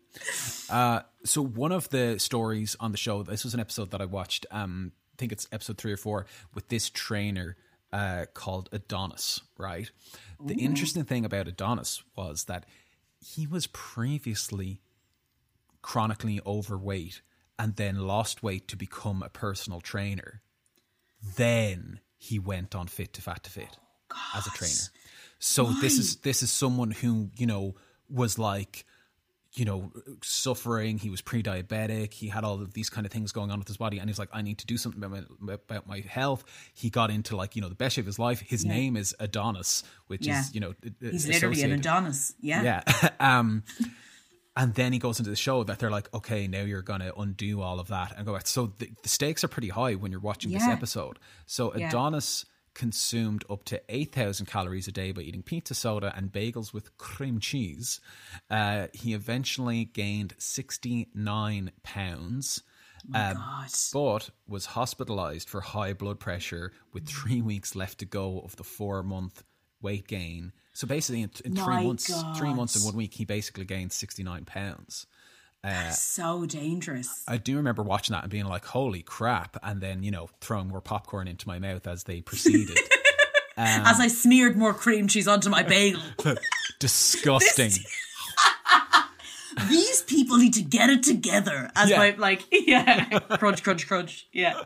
Uh, so one of the stories on the show, this was an episode that I watched. Um, I think it's episode three or four with this trainer uh, called Adonis. Right. The interesting thing about Adonis was that he was previously chronically overweight and then lost weight to become a personal trainer. Then he went on Fit to Fat to Fit as a trainer. So this is this is someone who you know was like you know suffering. He was pre-diabetic. He had all of these kind of things going on with his body, and he's like, I need to do something about my, about my health. He got into like you know the best shape of his life. His Yeah. name is Adonis, which Yeah. is you know He's literally an Adonis. Yeah. yeah. um, and then he goes into the show that they're like, okay, now you're going to undo all of that and go back. So the, the stakes are pretty high when you're watching this episode. So Yeah. Adonis consumed up to 8,000 calories a day by eating pizza, soda, and bagels with cream cheese. Uh, he eventually gained 69 pounds. um, God. but was hospitalized for high blood pressure with three weeks left to go of the four month weight gain. So basically, in, in three months, three months and one week, he basically gained sixty nine pounds. Uh, So dangerous. I do remember watching that and being like, "Holy crap!" And then you know, throwing more popcorn into my mouth as they proceeded. Um, As I smeared more cream cheese onto my bagel. disgusting. These people need to get it together. As Yeah. my like, yeah, crunch, crunch, crunch. Yeah.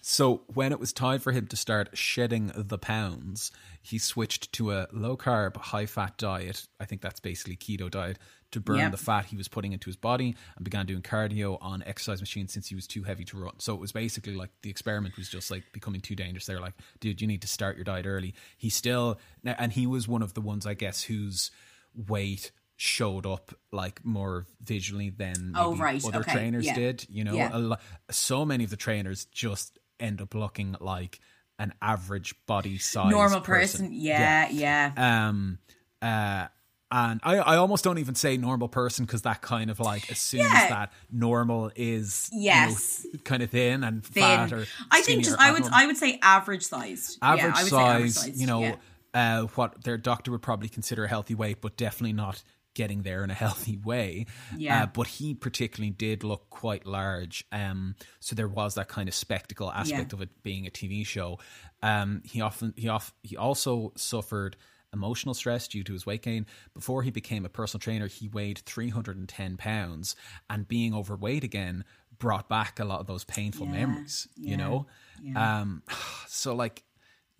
So when it was time for him to start shedding the pounds, he switched to a low carb, high fat diet. I think that's basically keto diet to burn Yep. the fat he was putting into his body and began doing cardio on exercise machines since he was too heavy to run. So it was basically like the experiment was just like becoming too dangerous. They're like, dude, you need to start your diet early. He still, and he was one of the ones, I guess, whose weight showed up like more visually than Oh, right. other Okay. trainers Yeah. did. You know, Yeah. a lo- so many of the trainers just end up looking like an average body size Normal person. Yeah, yeah. Um. Uh. And I, I almost don't even say normal person because that kind of like assumes Yeah. that normal is you know, Yes. kind of thin and Thin. fat or I think just I would abnormal I would say average sized. average, yeah, I would size, say average sized. you know, yeah. uh, what their doctor would probably consider a healthy weight, but definitely not getting there in a healthy way. Yeah. Uh, but he particularly did look quite large. Um, so there was that kind of spectacle aspect of it being a TV show. Um, he often he off he also suffered emotional stress due to his weight gain. Before he became a personal trainer, he weighed 310 pounds and being overweight again brought back a lot of those painful Yeah, memories, you know? yeah. Um, so like,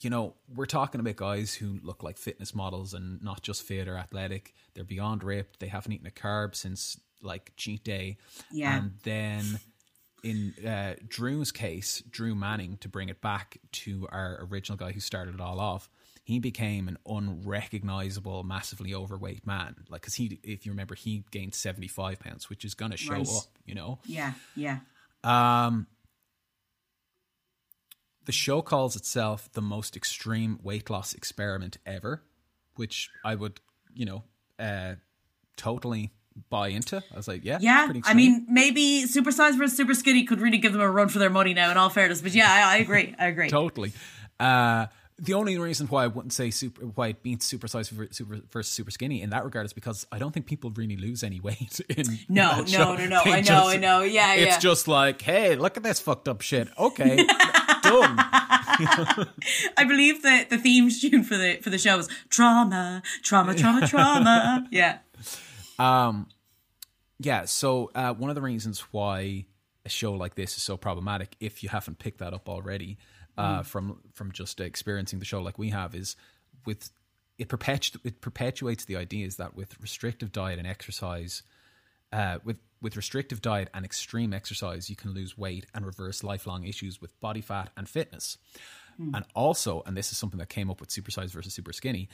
you know, we're talking about guys who look like fitness models and not just fit or athletic. They're beyond ripped. They haven't eaten a carb since like cheat day. Yeah. And then in uh, Drew's case, Drew Manning, to bring it back to our original guy who started it all off, he became an unrecognizable, massively overweight man. Like, because he, if you remember, he gained 75 pounds, which is going to show Right. up, you know? Yeah, yeah. Um, the show calls itself the most extreme weight loss experiment ever, which I would, you know, uh, totally buy into. I was like, yeah, Yeah, pretty I mean, maybe super size versus super skinny could really give them a run for their money now. In all fairness, but yeah, I, I agree. I agree. totally. Uh, the only reason why I wouldn't say super why it beats super size super versus super skinny in that regard is because I don't think people really lose any weight in No, no, show. no, no. They I know, I know. Yeah, it's yeah. just like, hey, look at this fucked up shit. Okay, done. I believe that the theme tune for the for the show is trauma, trauma, trauma, trauma. Yeah. Um, Yeah, so uh, one of the reasons why a show like this is so problematic, if you haven't picked that up already uh, Mm. from from just experiencing the show like we have, is with it perpetu- it perpetuates the ideas that with restrictive diet and exercise, uh, with with restrictive diet and extreme exercise, you can lose weight and reverse lifelong issues with body fat and fitness. Hmm. And also, and this is something that came up with super size versus super skinny,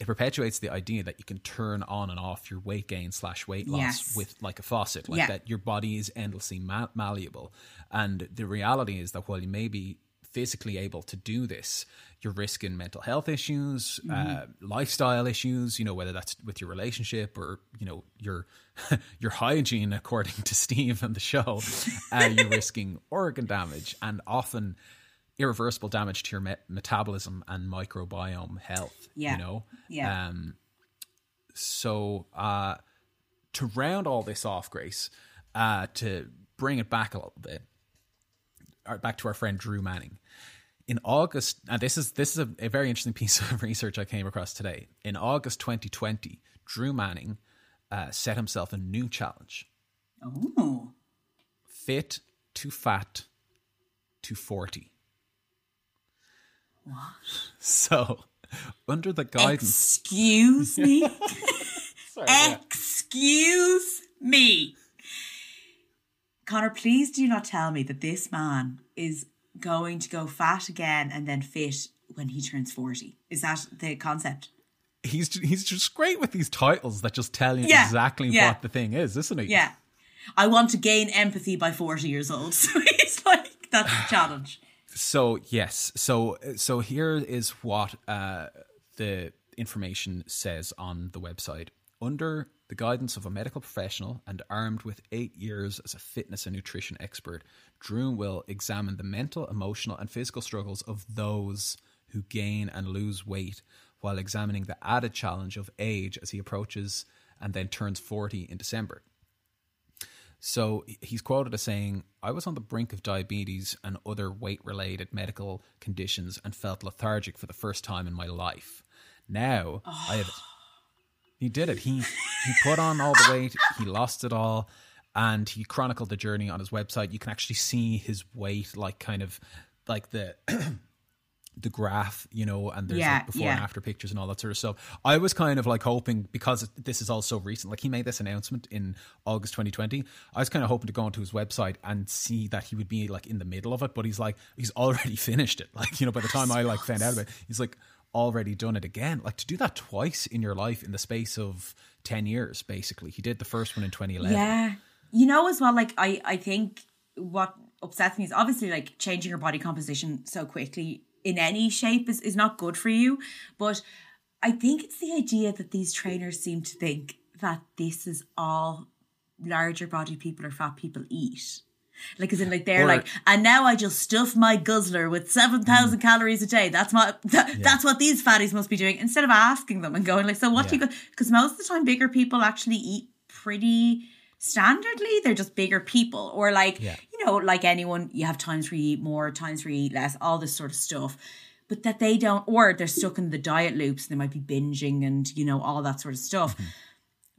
it perpetuates the idea that you can turn on and off your weight gain slash weight loss Yes. with like a faucet, like Yeah. that your body is endlessly ma- malleable. And the reality is that while you may be physically able to do this, you're risking mental health issues, uh, Mhm. lifestyle issues. You know whether that's with your relationship or you know your your hygiene, according to Steve and the show. Uh, you're risking organ damage and often irreversible damage to your me- metabolism and microbiome health. Yeah. You know. Yeah. Um, so uh, to round all this off, Grace, uh, to bring it back a little bit, uh, back to our friend Drew Manning. In August, and this is this is a, a very interesting piece of research I came across today. In August 2020, Drew Manning uh, set himself a new challenge: Oh. fit to fat to 40. What? So, under the guidance, Excuse me? Sorry, yeah. Excuse me. Connor, please do not tell me that this man is going to go fat again and then fit when he turns 40. Is that the concept? he's he's just great with these titles that just tell you Yeah, exactly yeah. what the thing is, isn't he? Yeah. I want to gain empathy by 40 years old. So he's like, that's the challenge. So yes, so so here is what uh, the information says on the website. Under the guidance of a medical professional and armed with eight years as a fitness and nutrition expert, Drew will examine the mental, emotional, and physical struggles of those who gain and lose weight, while examining the added challenge of age as he approaches and then turns forty in December. So he's quoted as saying, I was on the brink of diabetes and other weight related medical conditions and felt lethargic for the first time in my life. Now I have. He did it. He he put on all the weight. He lost it all, and he chronicled the journey on his website. You can actually see his weight, like kind of like the the graph, you know, and there's Yeah, like before yeah. and after pictures and all that sort of stuff. I was kind of like hoping because this is all so recent, like he made this announcement in August 2020. I was kind of hoping to go onto his website and see that he would be like in the middle of it, but he's like he's already finished it. Like you know, by the time I like found out about it, he's like already done it again. Like to do that twice in your life in the space of 10 years, basically. He did the first one in 2011. Yeah. You know, as well, like, I, I think what upsets me is obviously like changing your body composition so quickly in any shape is, is not good for you. But I think it's the idea that these trainers seem to think that this is all larger body people or fat people eat. Like, as in, like they're Or- like, and now I just stuff my guzzler with seven thousand mm. calories a day. That's my, that, that's what these fatties must be doing. Instead of asking them and going like, so what do you? Because most of the time, bigger people actually eat pretty standardly. They're just bigger people, or like, Yeah. you know, like anyone, you have times where you eat more, times where you eat less, all this sort of stuff. But that they don't, or they're stuck in the diet loops. They might be binging and you know all that sort of stuff. Mm-hmm.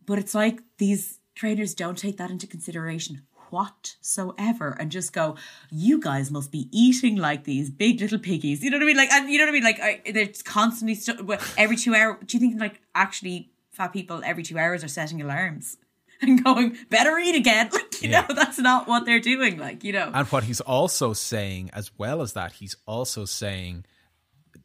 But it's like these traders don't take that into consideration whatsoever and just go, you guys must be eating like these big little piggies. You know what I mean? Like, and you know what I mean? Like, I, they're constantly stu- every two hours. Do you think like actually fat people every two hours are setting alarms and going, better eat again? Like, you Yeah. know, that's not what they're doing. Like, you know. And what he's also saying, as well as that, he's also saying,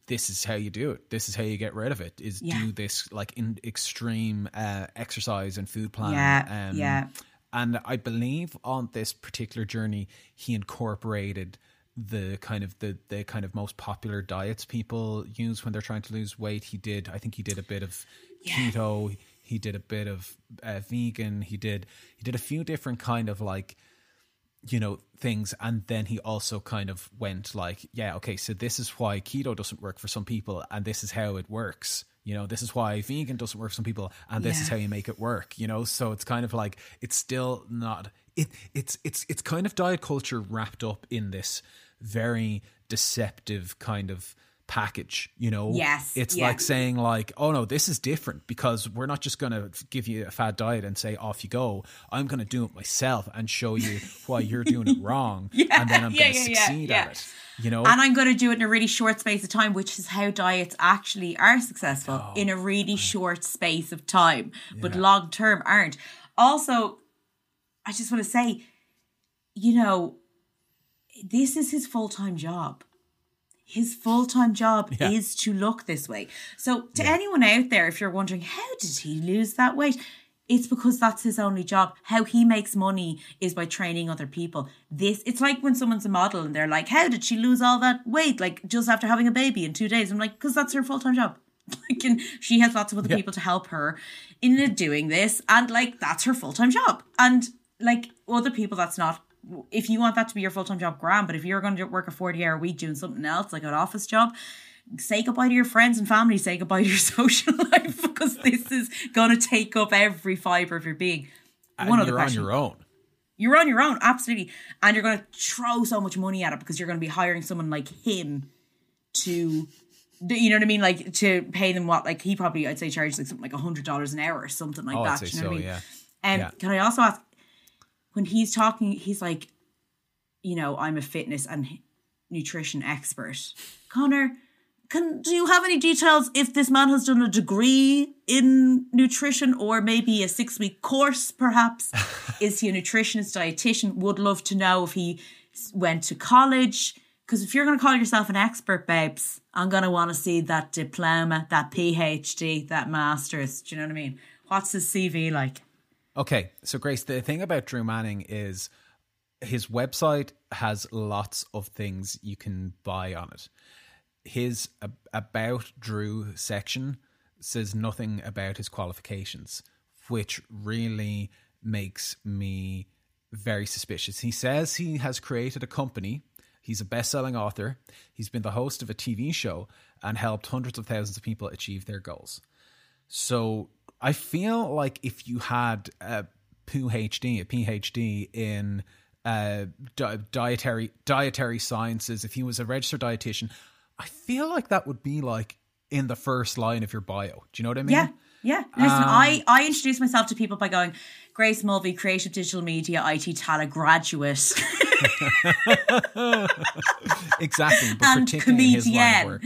this is how you do it. This is how you get rid of it. Is Yeah. do this like in extreme uh, exercise and food plan. Yeah, um, yeah. And I believe on this particular journey, he incorporated the kind of the the kind of most popular diets people use when they're trying to lose weight. He did. I think he did a bit of keto. He did a bit of uh, vegan. He did. He did a few different kind of like you know things and then he also kind of went like yeah okay so this is why keto doesn't work for some people and this is how it works you know this is why vegan doesn't work for some people and this is how you make it work you know? So it's kind of like it's still not it it's it's it's kind of diet culture wrapped up in this very deceptive kind of package you know? Yes, it's yeah. like saying like oh no this is different because we're not just going to give you a fad diet and say off you go. I'm going to do it myself and show you why you're doing it wrong Yeah, and then i'm yeah, going to succeed at it you know? And I'm going to do it in a really short space of time, which is how diets actually are successful oh, in a really short space of time, but long term aren't. Also, I just want to say, you know, this is his full time job. His full time job Yeah. is to look this way. So, to anyone out there, if you're wondering, how did he lose that weight? It's because that's his only job. How he makes money is by training other people. This it's like when someone's a model and they're like, "How did she lose all that weight? Like just after having a baby in two days?" I'm like, "Because that's her full time job." Like, and she has lots of other Yeah. people to help her in doing this, and like that's her full time job. And like other people, that's not. If you want that to be your full time job, grand. But if you're going to work a forty hour week doing something else, like an office job, say goodbye to your friends and family. Say goodbye to your social life because this is going to take up every fiber of your being. and One other you're on your own You're on your own, absolutely. And you're going to throw so much money at it because you're going to be hiring someone like him to, you know what I mean? Like to pay them what, like he probably, I'd say charges like something like a $100 an hour or something like oh that. you know so what I mean? yeah Um, Yeah. Can I also ask, when he's talking, he's like, you know, I'm a fitness and nutrition expert. Connor, can do you have any details if this man has done a degree in nutrition or maybe a six week course, perhaps? Is he a nutritionist, dietitian? Would love to know if he went to college. Because if you're going to call yourself an expert, babes, I'm going to want to see that diploma, that PhD, that master's. Do you know what I mean? What's his CV like? Okay, so Grace, the thing about Drew Manning is his website has lots of things you can buy on it. His about Drew section says nothing about his qualifications, which really makes me very suspicious. He says he has created a company. He's a best-selling author. He's been the host of a TV show and helped hundreds of thousands of people achieve their goals. So I feel like if you had a PhD, a PhD in uh, di- dietary dietary sciences, if he was a registered dietitian, I feel like that would be like in the first line of your bio. Do you know what I mean? Yeah, yeah. Listen, Um, I I introduce myself to people by going, Grace Mulvey, creative digital media, IT Tallaght graduate, exactly. But and particularly his line of comedian. work.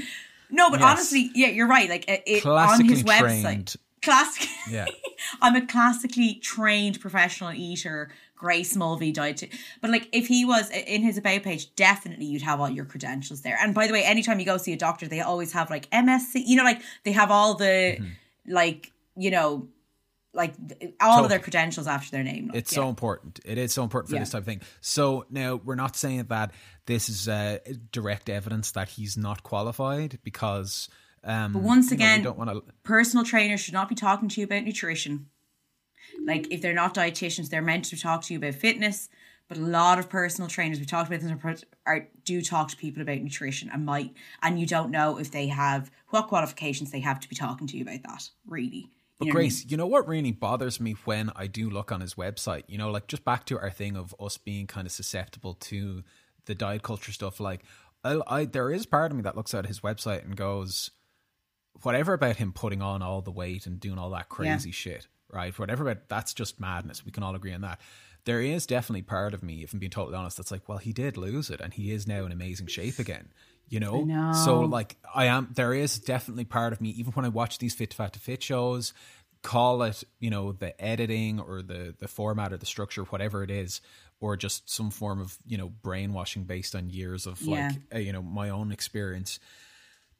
No, but Yes. honestly, yeah, you're right. Like it, on his website. Classic. Yeah. I'm a classically trained professional eater, Grace Mulvey diet. But like, if he was in his about page, definitely you'd have all your credentials there. And by the way, anytime you go see a doctor, they always have like MSc. You know, like they have all the like you know, like all of their credentials after their name. like, It's yeah. so important. It is so important for Yeah. this type of thing. So now we're not saying that this is uh, direct evidence that he's not qualified because. Um, But once you know, again, don't want to. personal trainers should not be talking to you about nutrition. Like if they're not dietitians, they're meant to talk to you about fitness. But a lot of personal trainers we talked about this in our pro- are do talk to people about nutrition and might and you don't know if they have what qualifications they have to be talking to you about that. Really, But You know what I mean? Grace, you know what really bothers me when I do look on his website? You know, like just back to our thing of us being kind of susceptible to the diet culture stuff. Like, I, I there is part of me that looks at his website and goes, whatever about him putting on all the weight and doing all that crazy shit, right? Whatever about that's just madness. We can all agree on that. There is definitely part of me, if I'm being totally honest, that's like, well, he did lose it, and he is now in amazing shape again. You know, know. so like I am. There is definitely part of me, even when I watch these Fit to Fat to Fit shows, call it you know the editing or the the format or the structure, whatever it is, or just some form of you know brainwashing based on years of Yeah. like uh, you know my own experience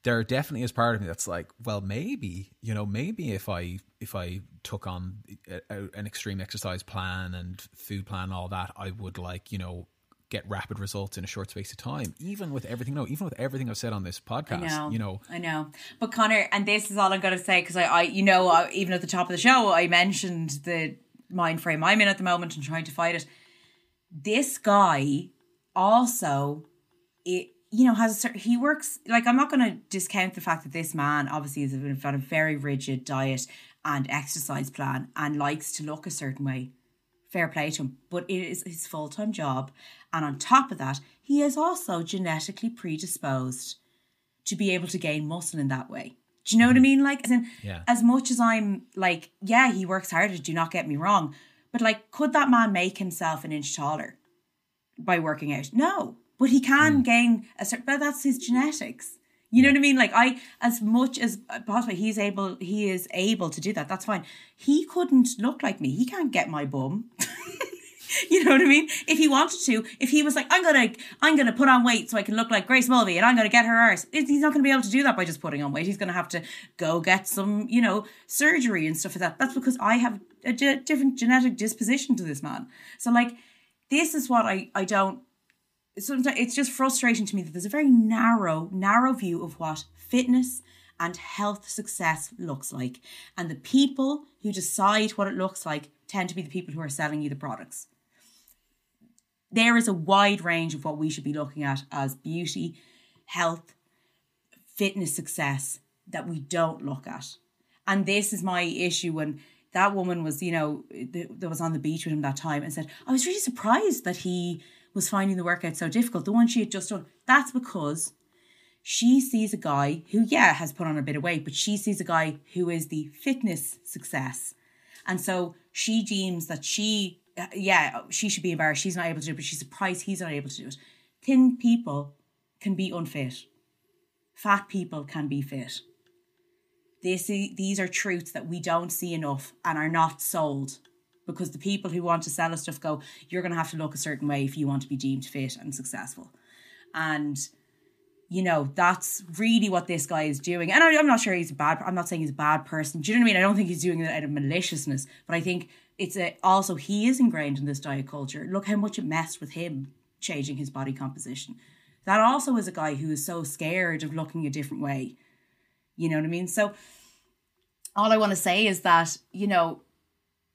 there definitely is part of me that's like, well, maybe you know, maybe if I if I took on a, a- an extreme exercise plan and food plan, and all that, I would like you know get rapid results in a short space of time. Even with everything, no, even with everything I've said on this podcast, know, you know, I know. But Connor, and this is all I'm going to say because I, I, you know, I, even at the top of the show, I mentioned the mind frame I'm in at the moment and trying to fight it. This guy also, it, you know, has a certain, he works like I'm not going to discount the fact that this man obviously has got a very rigid diet and exercise plan and likes to look a certain way. Fair play to him, but it is his full time job, and on top of that, he is also genetically predisposed to be able to gain muscle in that way. Do you know what I mm-hmm. mean? Like, as in, Yeah. as much as I'm like, yeah, he works harder. Do not get me wrong, but like, could that man make himself an inch taller by working out? No, but he can hmm. gain a certain. But that's his genetics. You know what I mean? Like I, as much as possibly he's able, he is able to do that. That's fine. He couldn't look like me. He can't get my bum. you know what I mean? If he wanted to, if he was like, I'm gonna, I'm gonna put on weight so I can look like Grace Mulvey, and I'm gonna get her arse. He's not gonna be able to do that by just putting on weight. He's gonna have to go get some, you know, surgery and stuff like that. That's because I have a different genetic disposition to this man. So like, this is what I, I don't. Sometimes it's just frustrating to me that there's a very narrow, narrow view of what fitness and health success looks like, and the people who decide what it looks like tend to be the people who are selling you the products there is a wide range of what we should be looking at as beauty, health, fitness success that we don't look at. And this is my issue when that woman was, you know, that was on the beach with him that time and said, I was really surprised that he was finding the workout so difficult. The one she had just done. That's because she sees a guy who, yeah, has put on a bit of weight, but she sees a guy who is the fitness success. And so she deems that she, yeah, she should be embarrassed. She's not able to do it, but she's surprised he's not able to do it. Thin people can be unfit. Fat people can be fit. This, these are truths that we don't see enough and are not sold because the people who want to sell us stuff go, you're going to have to look a certain way if you want to be deemed fit and successful. And you know, that's really what this guy is doing. And I, I'm not sure he's a bad, I'm not saying he's a bad person. Do you know what I mean? I don't think he's doing it out of maliciousness, but I think it's a, also, he is ingrained in this diet culture. Look how much it messed with him changing his body composition. That also is a guy who is so scared of looking a different way. You know what I mean? So all I want to say is that, you know,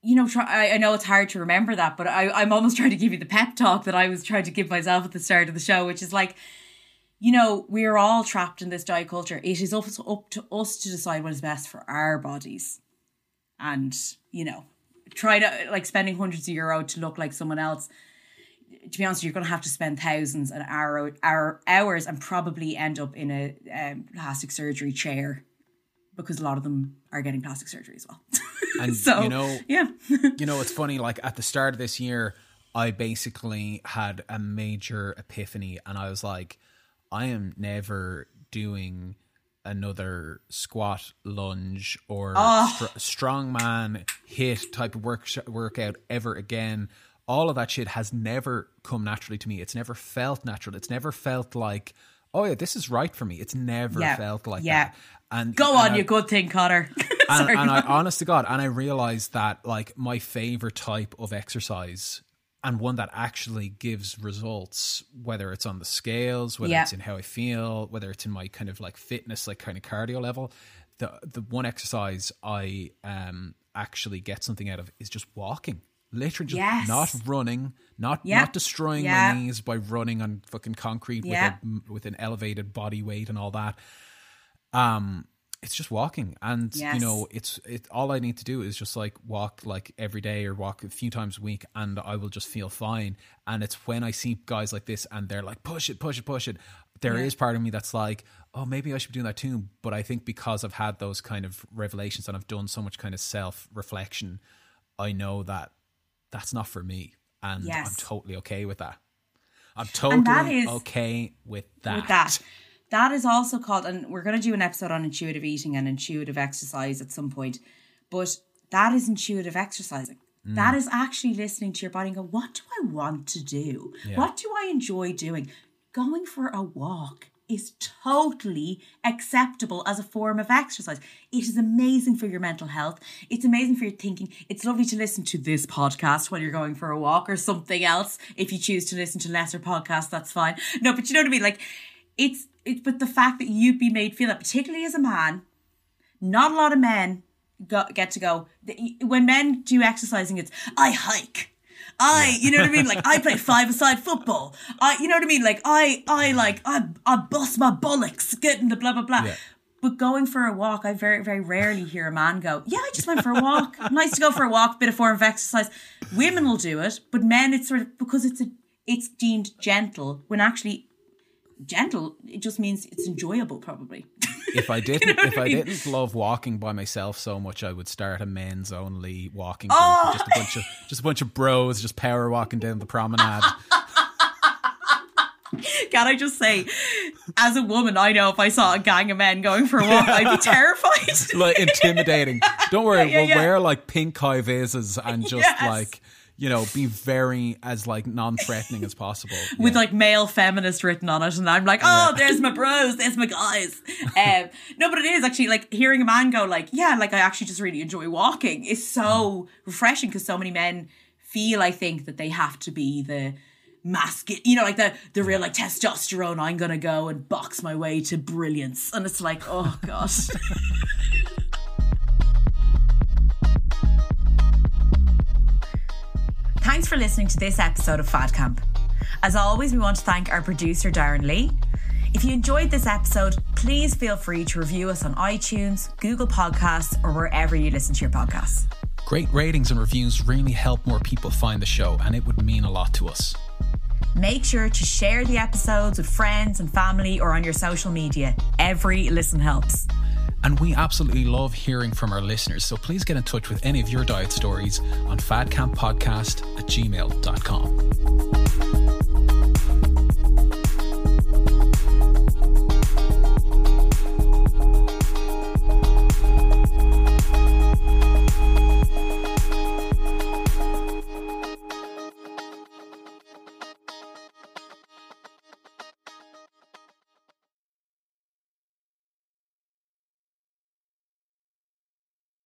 you know, try, I, I know it's hard to remember that, but I, I'm almost trying to give you the pep talk that I was trying to give myself at the start of the show, which is like, you know, we're all trapped in this diet culture. It is up, up to us to decide what is best for our bodies. And, you know, try to, like, spending hundreds of euro to look like someone else. To be honest, you're going to have to spend thousands and hour, hour, hours and probably end up in a um, plastic surgery chair because a lot of them are getting plastic surgery as well. And so, you know, yeah. you know, it's funny. Like at the start of this year, I basically had a major epiphany, and I was like, I am never doing another squat, lunge, or Oh. str- strongman HIIT type of work workout ever again. All of that shit has never come naturally to me. It's never felt natural. It's never felt like, oh yeah, this is right for me. It's never Yeah. felt like Yeah. that. And Go and on, I- you good thing, Connor. and, and I, honest to God, and I realized that like my favorite type of exercise and one that actually gives results, whether it's on the scales, whether Yeah. it's in how I feel, whether it's in my kind of like fitness, like kind of cardio level, the the one exercise I um actually get something out of is just walking. Literally just Yes. not running, not Yeah. not destroying Yeah. my knees by running on fucking concrete with a, with an elevated body weight and all that um it's just walking. And you know it's it all i need to do is just like walk like every day or walk a few times a week and i will just feel fine. And it's when i see guys like this and they're like push it push it push it. There is Yeah. part of me that's like oh maybe i should be doing that too. But i think because i've had those kind of revelations and i've done so much kind of self reflection i know that that's not for me. And i'm totally okay with that. I'm totally okay with that. with that. That is also called, and we're going to do an episode on intuitive eating and intuitive exercise at some point, but that is intuitive exercising. Mm. That is actually listening to your body and go, what do I want to do? Yeah. What do I enjoy doing? Going for a walk is totally acceptable as a form of exercise. It is amazing for your mental health. It's amazing for your thinking. It's lovely to listen to this podcast while you're going for a walk or something else. If you choose to listen to lesser podcasts, that's fine. No, but you know what I mean? Like, it's it, but the fact that you'd be made feel that, particularly as a man, not a lot of men go, get to go. When men do exercising, it's I hike. I, you know what I mean? Like I play five-a-side football. I, you know what I mean? Like I, I mm. like I, I bust my bollocks getting the blah blah blah. Yeah. But going for a walk, I very very rarely hear a man go, "Yeah, I just went for a walk. nice to go for a walk, bit of form of exercise." Women will do it, but men, it's sort of because it's a, it's deemed gentle when actually gentle. It just means it's enjoyable, probably. If I didn't, know if I I didn't love walking by myself so much, I would start a men's only walking group. Oh! Just a bunch of just a bunch of bros just power walking down the promenade. Can I just say, as a woman, I know if I saw a gang of men going for a walk, I'd be terrified. like intimidating. Don't worry, Yeah, yeah, we'll yeah. wear like pink high vases and just Yes. like you know be very as like non-threatening as possible. with like male feminist written on it, and I'm like, oh, there's my bros, there's my guys. Um, no, but it is actually like hearing a man go like, yeah, like I actually just really enjoy walking is so refreshing because so many men feel, I think, that they have to be the masculine, you know, like the the real like testosterone. I'm gonna go and box my way to brilliance, and it's like, oh gosh. Thanks for listening to this episode of Fad Camp. As always, we want to thank our producer, Darren Lee. If you enjoyed this episode, please feel free to review us on iTunes, Google Podcasts, or wherever you listen to your podcasts. Great ratings and reviews really help more people find the show, and it would mean a lot to us. Make sure to share the episodes with friends and family or on your social media. Every listen helps. And we absolutely love hearing from our listeners, so please get in touch with any of your diet stories on fadcamppodcast at gmail.com.